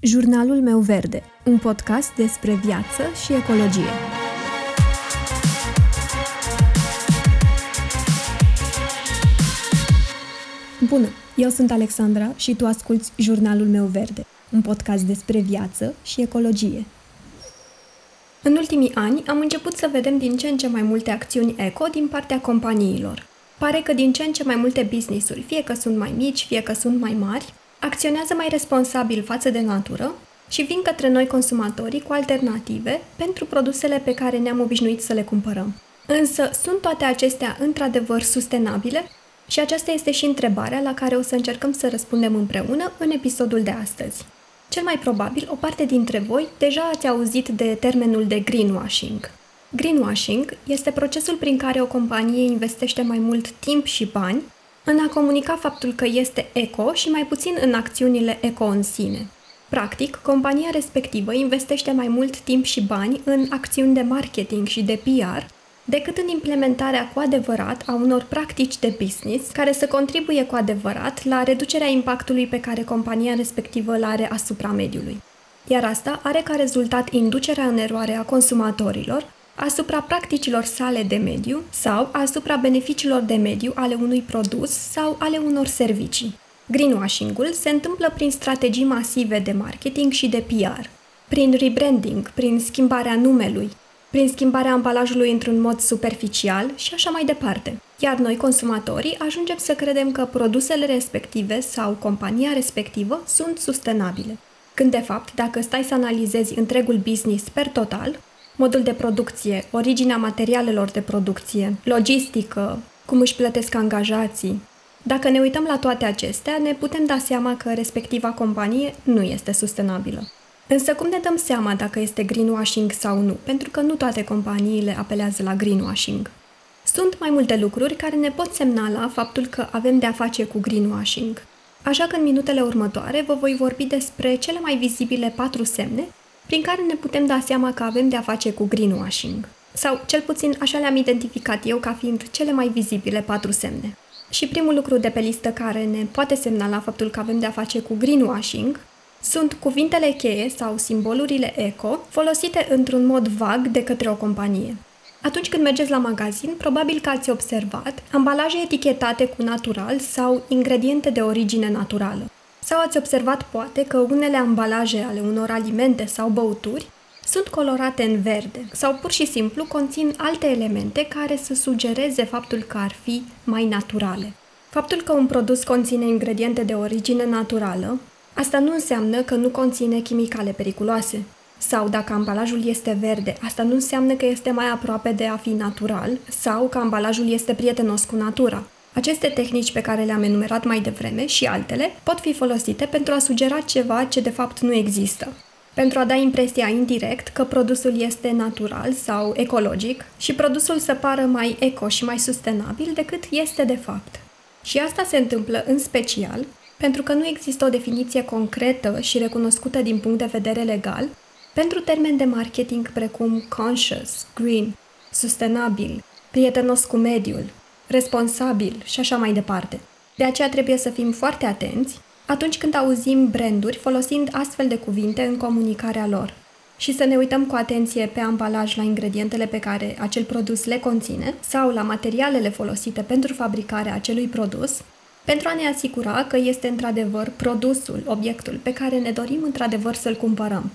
Jurnalul meu verde, un podcast despre viață și ecologie. Bună, eu sunt Alexandra și tu asculți Jurnalul meu verde, un podcast despre viață și ecologie. În ultimii ani am început să vedem din ce în ce mai multe acțiuni eco din partea companiilor. Pare că din ce în ce mai multe business-uri, fie că sunt mai mici, fie că sunt mai mari, acționează mai responsabil față de natură și vin către noi consumatorii cu alternative pentru produsele pe care ne-am obișnuit să le cumpărăm. Însă, sunt toate acestea într-adevăr sustenabile? Și aceasta este și întrebarea la care o să încercăm să răspundem împreună în episodul de astăzi. Cel mai probabil, o parte dintre voi deja ați auzit de termenul de greenwashing. Greenwashing este procesul prin care o companie investește mai mult timp și bani în a comunica faptul că este eco și mai puțin în acțiunile eco în sine. Practic, compania respectivă investește mai mult timp și bani în acțiuni de marketing și de PR decât în implementarea cu adevărat a unor practici de business care să contribuie cu adevărat la reducerea impactului pe care compania respectivă îl are asupra mediului. Iar asta are ca rezultat inducerea în eroare a consumatorilor asupra practicilor sale de mediu sau asupra beneficiilor de mediu ale unui produs sau ale unor servicii. Greenwashing-ul se întâmplă prin strategii masive de marketing și de PR, prin rebranding, prin schimbarea numelui, prin schimbarea ambalajului într-un mod superficial și așa mai departe. Iar noi, consumatorii, ajungem să credem că produsele respective sau compania respectivă sunt sustenabile. Când, de fapt, dacă stai să analizezi întregul business per total, modul de producție, originea materialelor de producție, logistică, cum își plătesc angajații. Dacă ne uităm la toate acestea, ne putem da seama că respectiva companie nu este sustenabilă. Însă cum ne dăm seama dacă este greenwashing sau nu? Pentru că nu toate companiile apelează la greenwashing. Sunt mai multe lucruri care ne pot semnala faptul că avem de-a face cu greenwashing. Așa că în minutele următoare vă voi vorbi despre cele mai vizibile patru semne prin care ne putem da seama că avem de-a face cu greenwashing. Sau, cel puțin, așa le-am identificat eu ca fiind cele mai vizibile patru semne. Și primul lucru de pe listă care ne poate semna la faptul că avem de-a face cu greenwashing sunt cuvintele cheie sau simbolurile eco folosite într-un mod vag de către o companie. Atunci când mergeți la magazin, probabil că ați observat ambalaje etichetate cu natural sau ingrediente de origine naturală. Sau ați observat poate că unele ambalaje ale unor alimente sau băuturi sunt colorate în verde sau pur și simplu conțin alte elemente care să sugereze faptul că ar fi mai naturale. Faptul că un produs conține ingrediente de origine naturală, asta nu înseamnă că nu conține chimicale periculoase. Sau dacă ambalajul este verde, asta nu înseamnă că este mai aproape de a fi natural sau că ambalajul este prietenos cu natura. Aceste tehnici pe care le-am enumerat mai devreme și altele pot fi folosite pentru a sugera ceva ce de fapt nu există, pentru a da impresia indirect că produsul este natural sau ecologic și produsul să pară mai eco și mai sustenabil decât este de fapt. Și asta se întâmplă în special pentru că nu există o definiție concretă și recunoscută din punct de vedere legal pentru termeni de marketing precum conscious, green, sustenabil, prietenos cu mediul, responsabil și așa mai departe. De aceea trebuie să fim foarte atenți atunci când auzim branduri folosind astfel de cuvinte în comunicarea lor și să ne uităm cu atenție pe ambalaj la ingredientele pe care acel produs le conține sau la materialele folosite pentru fabricarea acelui produs, pentru a ne asigura că este într-adevăr produsul, obiectul pe care ne dorim într-adevăr să-l cumpărăm.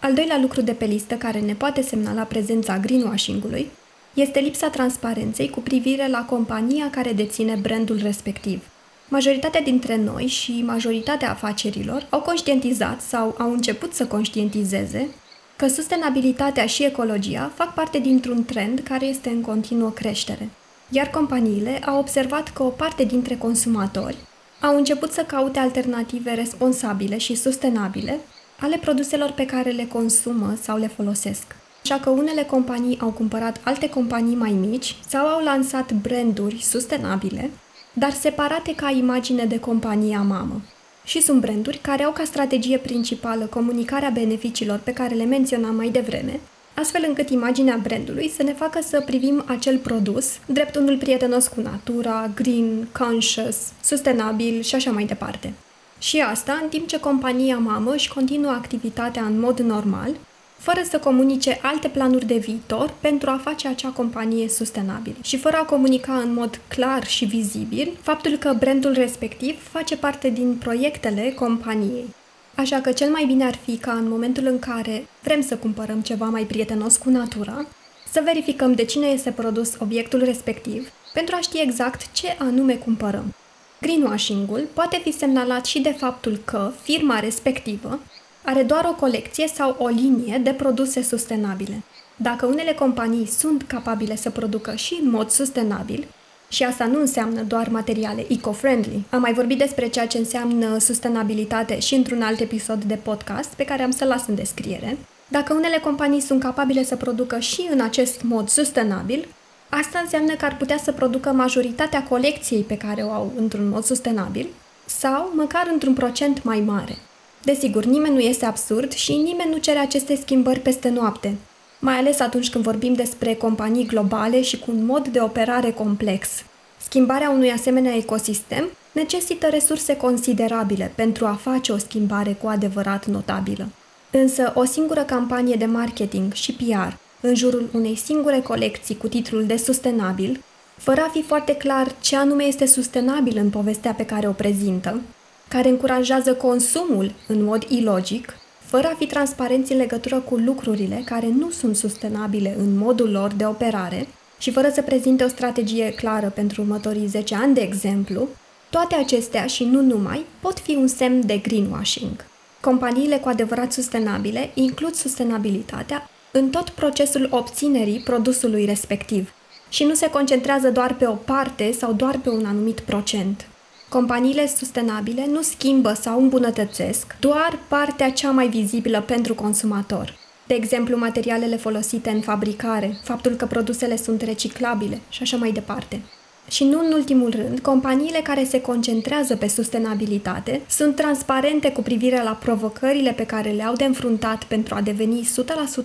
Al doilea lucru de pe listă care ne poate semna la prezența greenwashing-ului este lipsa transparenței cu privire la compania care deține brandul respectiv. Majoritatea dintre noi și majoritatea afacerilor au conștientizat sau au început să conștientizeze că sustenabilitatea și ecologia fac parte dintr-un trend care este în continuă creștere. Iar companiile au observat că o parte dintre consumatori au început să caute alternative responsabile și sustenabile ale produselor pe care le consumă sau le folosesc. Așa că unele companii au cumpărat alte companii mai mici sau au lansat branduri sustenabile, dar separate ca imagine de compania mamă. Și sunt branduri care au ca strategie principală comunicarea beneficiilor pe care le menționam mai devreme, astfel încât imaginea brandului să ne facă să privim acel produs drept unul prietenos cu natura, green, conscious, sustenabil și așa mai departe. Și asta în timp ce compania mamă își continuă activitatea în mod normal, fără să comunice alte planuri de viitor pentru a face acea companie sustenabilă și fără a comunica în mod clar și vizibil faptul că brandul respectiv face parte din proiectele companiei. Așa că cel mai bine ar fi ca în momentul în care vrem să cumpărăm ceva mai prietenos cu natura, să verificăm de cine este produs obiectul respectiv pentru a ști exact ce anume cumpărăm. Greenwashing-ul poate fi semnalat și de faptul că firma respectivă are doar o colecție sau o linie de produse sustenabile. Dacă unele companii sunt capabile să producă și în mod sustenabil, și asta nu înseamnă doar materiale eco-friendly. Am mai vorbit despre ceea ce înseamnă sustenabilitate și într-un alt episod de podcast pe care am să-l las în descriere. Dacă unele companii sunt capabile să producă și în acest mod sustenabil, asta înseamnă că ar putea să producă majoritatea colecției pe care o au într-un mod sustenabil sau măcar într-un procent mai mare. Desigur, nimeni nu este absurd și nimeni nu cere aceste schimbări peste noapte, mai ales atunci când vorbim despre companii globale și cu un mod de operare complex. Schimbarea unui asemenea ecosistem necesită resurse considerabile pentru a face o schimbare cu adevărat notabilă. Însă, o singură campanie de marketing și PR în jurul unei singure colecții cu titlul de sustenabil, fără a fi foarte clar ce anume este sustenabil în povestea pe care o prezintă, care încurajează consumul în mod ilogic, fără a fi transparenți în legătură cu lucrurile care nu sunt sustenabile în modul lor de operare și fără să prezinte o strategie clară pentru următorii 10 ani, de exemplu, toate acestea și nu numai pot fi un semn de greenwashing. Companiile cu adevărat sustenabile includ sustenabilitatea în tot procesul obținerii produsului respectiv și nu se concentrează doar pe o parte sau doar pe un anumit procent. Companiile sustenabile nu schimbă sau îmbunătățesc doar partea cea mai vizibilă pentru consumator. De exemplu, materialele folosite în fabricare, faptul că produsele sunt reciclabile și așa mai departe. Și nu în ultimul rând, companiile care se concentrează pe sustenabilitate sunt transparente cu privire la provocările pe care le-au de înfruntat pentru a deveni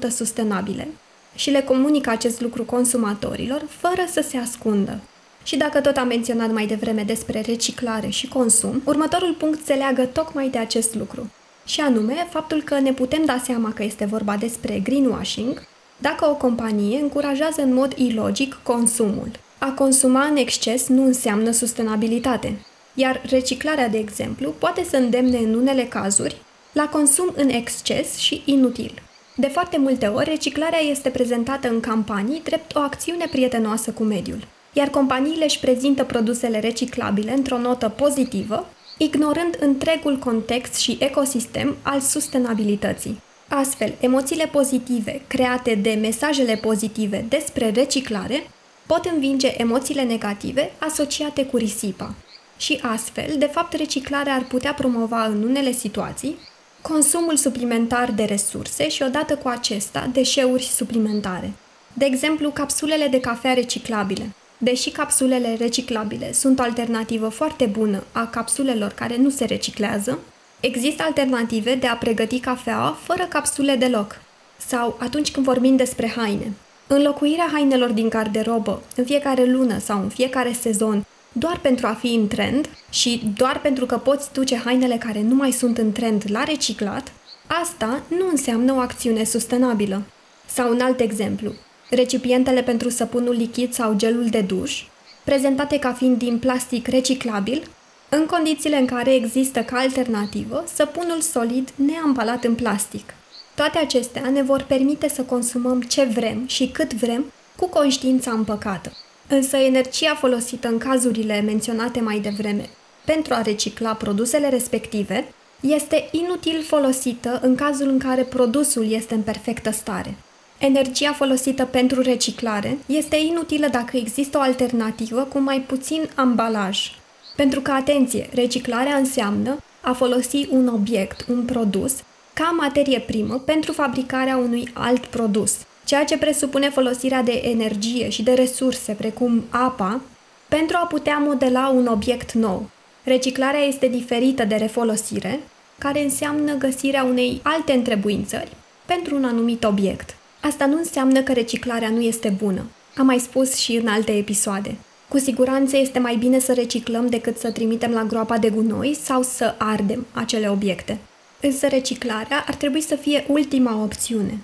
100% sustenabile și le comunică acest lucru consumatorilor fără să se ascundă. Și dacă tot am menționat mai devreme despre reciclare și consum, următorul punct se leagă tocmai de acest lucru. Și anume, faptul că ne putem da seama că este vorba despre greenwashing dacă o companie încurajează în mod ilogic consumul. A consuma în exces nu înseamnă sustenabilitate, iar reciclarea, de exemplu, poate să îndemne în unele cazuri la consum în exces și inutil. De foarte multe ori, reciclarea este prezentată în campanii drept o acțiune prietenoasă cu mediul iar companiile își prezintă produsele reciclabile într-o notă pozitivă, ignorând întregul context și ecosistem al sustenabilității. Astfel, emoțiile pozitive create de mesajele pozitive despre reciclare pot învinge emoțiile negative asociate cu risipa. Și astfel, de fapt, reciclarea ar putea promova în unele situații consumul suplimentar de resurse și odată cu acesta deșeuri suplimentare. De exemplu, capsulele de cafea reciclabile. Deși capsulele reciclabile sunt o alternativă foarte bună a capsulelor care nu se reciclează, există alternative de a pregăti cafeaua fără capsule deloc. Sau atunci când vorbim despre haine. Înlocuirea hainelor din garderobă în fiecare lună sau în fiecare sezon doar pentru a fi în trend și doar pentru că poți duce hainele care nu mai sunt în trend la reciclat, asta nu înseamnă o acțiune sustenabilă. Sau un alt exemplu, recipientele pentru săpunul lichid sau gelul de duș, prezentate ca fiind din plastic reciclabil, în condițiile în care există ca alternativă săpunul solid neampalat în plastic. Toate acestea ne vor permite să consumăm ce vrem și cât vrem cu conștiința împăcată. Însă energia folosită în cazurile menționate mai devreme pentru a recicla produsele respective este inutil folosită în cazul în care produsul este în perfectă stare. Energia folosită pentru reciclare este inutilă dacă există o alternativă cu mai puțin ambalaj. Pentru că, atenție, reciclarea înseamnă a folosi un obiect, un produs, ca materie primă pentru fabricarea unui alt produs, ceea ce presupune folosirea de energie și de resurse, precum apa, pentru a putea modela un obiect nou. Reciclarea este diferită de refolosire, care înseamnă găsirea unei alte întrebuințări pentru un anumit obiect. Asta nu înseamnă că reciclarea nu este bună. Am mai spus și în alte episoade. Cu siguranță este mai bine să reciclăm decât să trimitem la groapa de gunoi sau să ardem acele obiecte. Însă reciclarea ar trebui să fie ultima opțiune.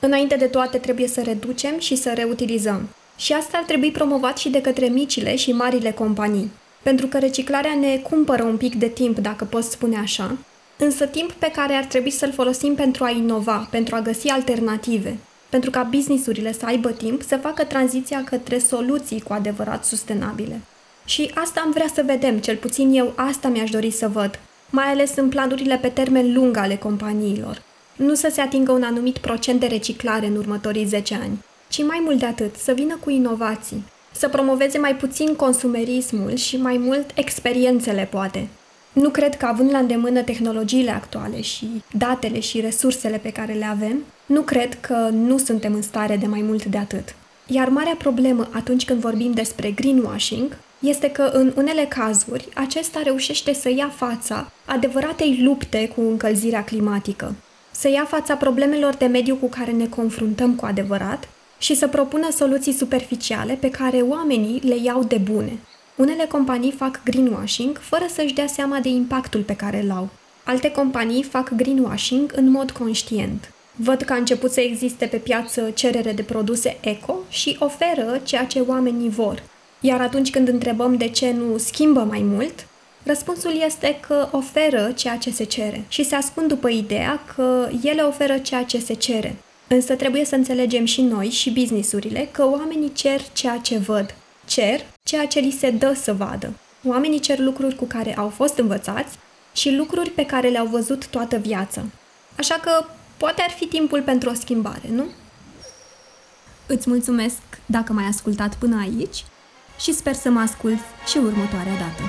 Înainte de toate trebuie să reducem și să reutilizăm. Și asta ar trebui promovat și de către micile și marile companii. Pentru că reciclarea ne cumpără un pic de timp, dacă pot spune așa, însă timp pe care ar trebui să-l folosim pentru a inova, pentru a găsi alternative, pentru ca businessurile să aibă timp să facă tranziția către soluții cu adevărat sustenabile. Și asta am vrea să vedem, cel puțin eu asta mi-aș dori să văd, mai ales în planurile pe termen lung ale companiilor. Nu să se atingă un anumit procent de reciclare în următorii 10 ani, ci mai mult de atât, să vină cu inovații, să promoveze mai puțin consumerismul și mai mult experiențele, poate. Nu cred că având la îndemână tehnologiile actuale și datele și resursele pe care le avem, nu cred că nu suntem în stare de mai mult de atât. Iar marea problemă atunci când vorbim despre greenwashing este că în unele cazuri acesta reușește să ia fața adevăratei lupte cu încălzirea climatică, să ia fața problemelor de mediu cu care ne confruntăm cu adevărat și să propună soluții superficiale pe care oamenii le iau de bune. Unele companii fac greenwashing fără să-și dea seama de impactul pe care îl au. Alte companii fac greenwashing în mod conștient. Văd că a început să existe pe piață cerere de produse eco și oferă ceea ce oamenii vor. Iar atunci când întrebăm de ce nu schimbă mai mult, răspunsul este că oferă ceea ce se cere și se ascund după ideea că ele oferă ceea ce se cere. Însă trebuie să înțelegem și noi și businessurile că oamenii cer ceea ce văd. Cer ceea ce li se dă să vadă. Oamenii cer lucruri cu care au fost învățați și lucruri pe care le-au văzut toată viața. Așa că poate ar fi timpul pentru o schimbare, nu? Îți mulțumesc dacă m-ai ascultat până aici și sper să mă ascult și următoarea dată.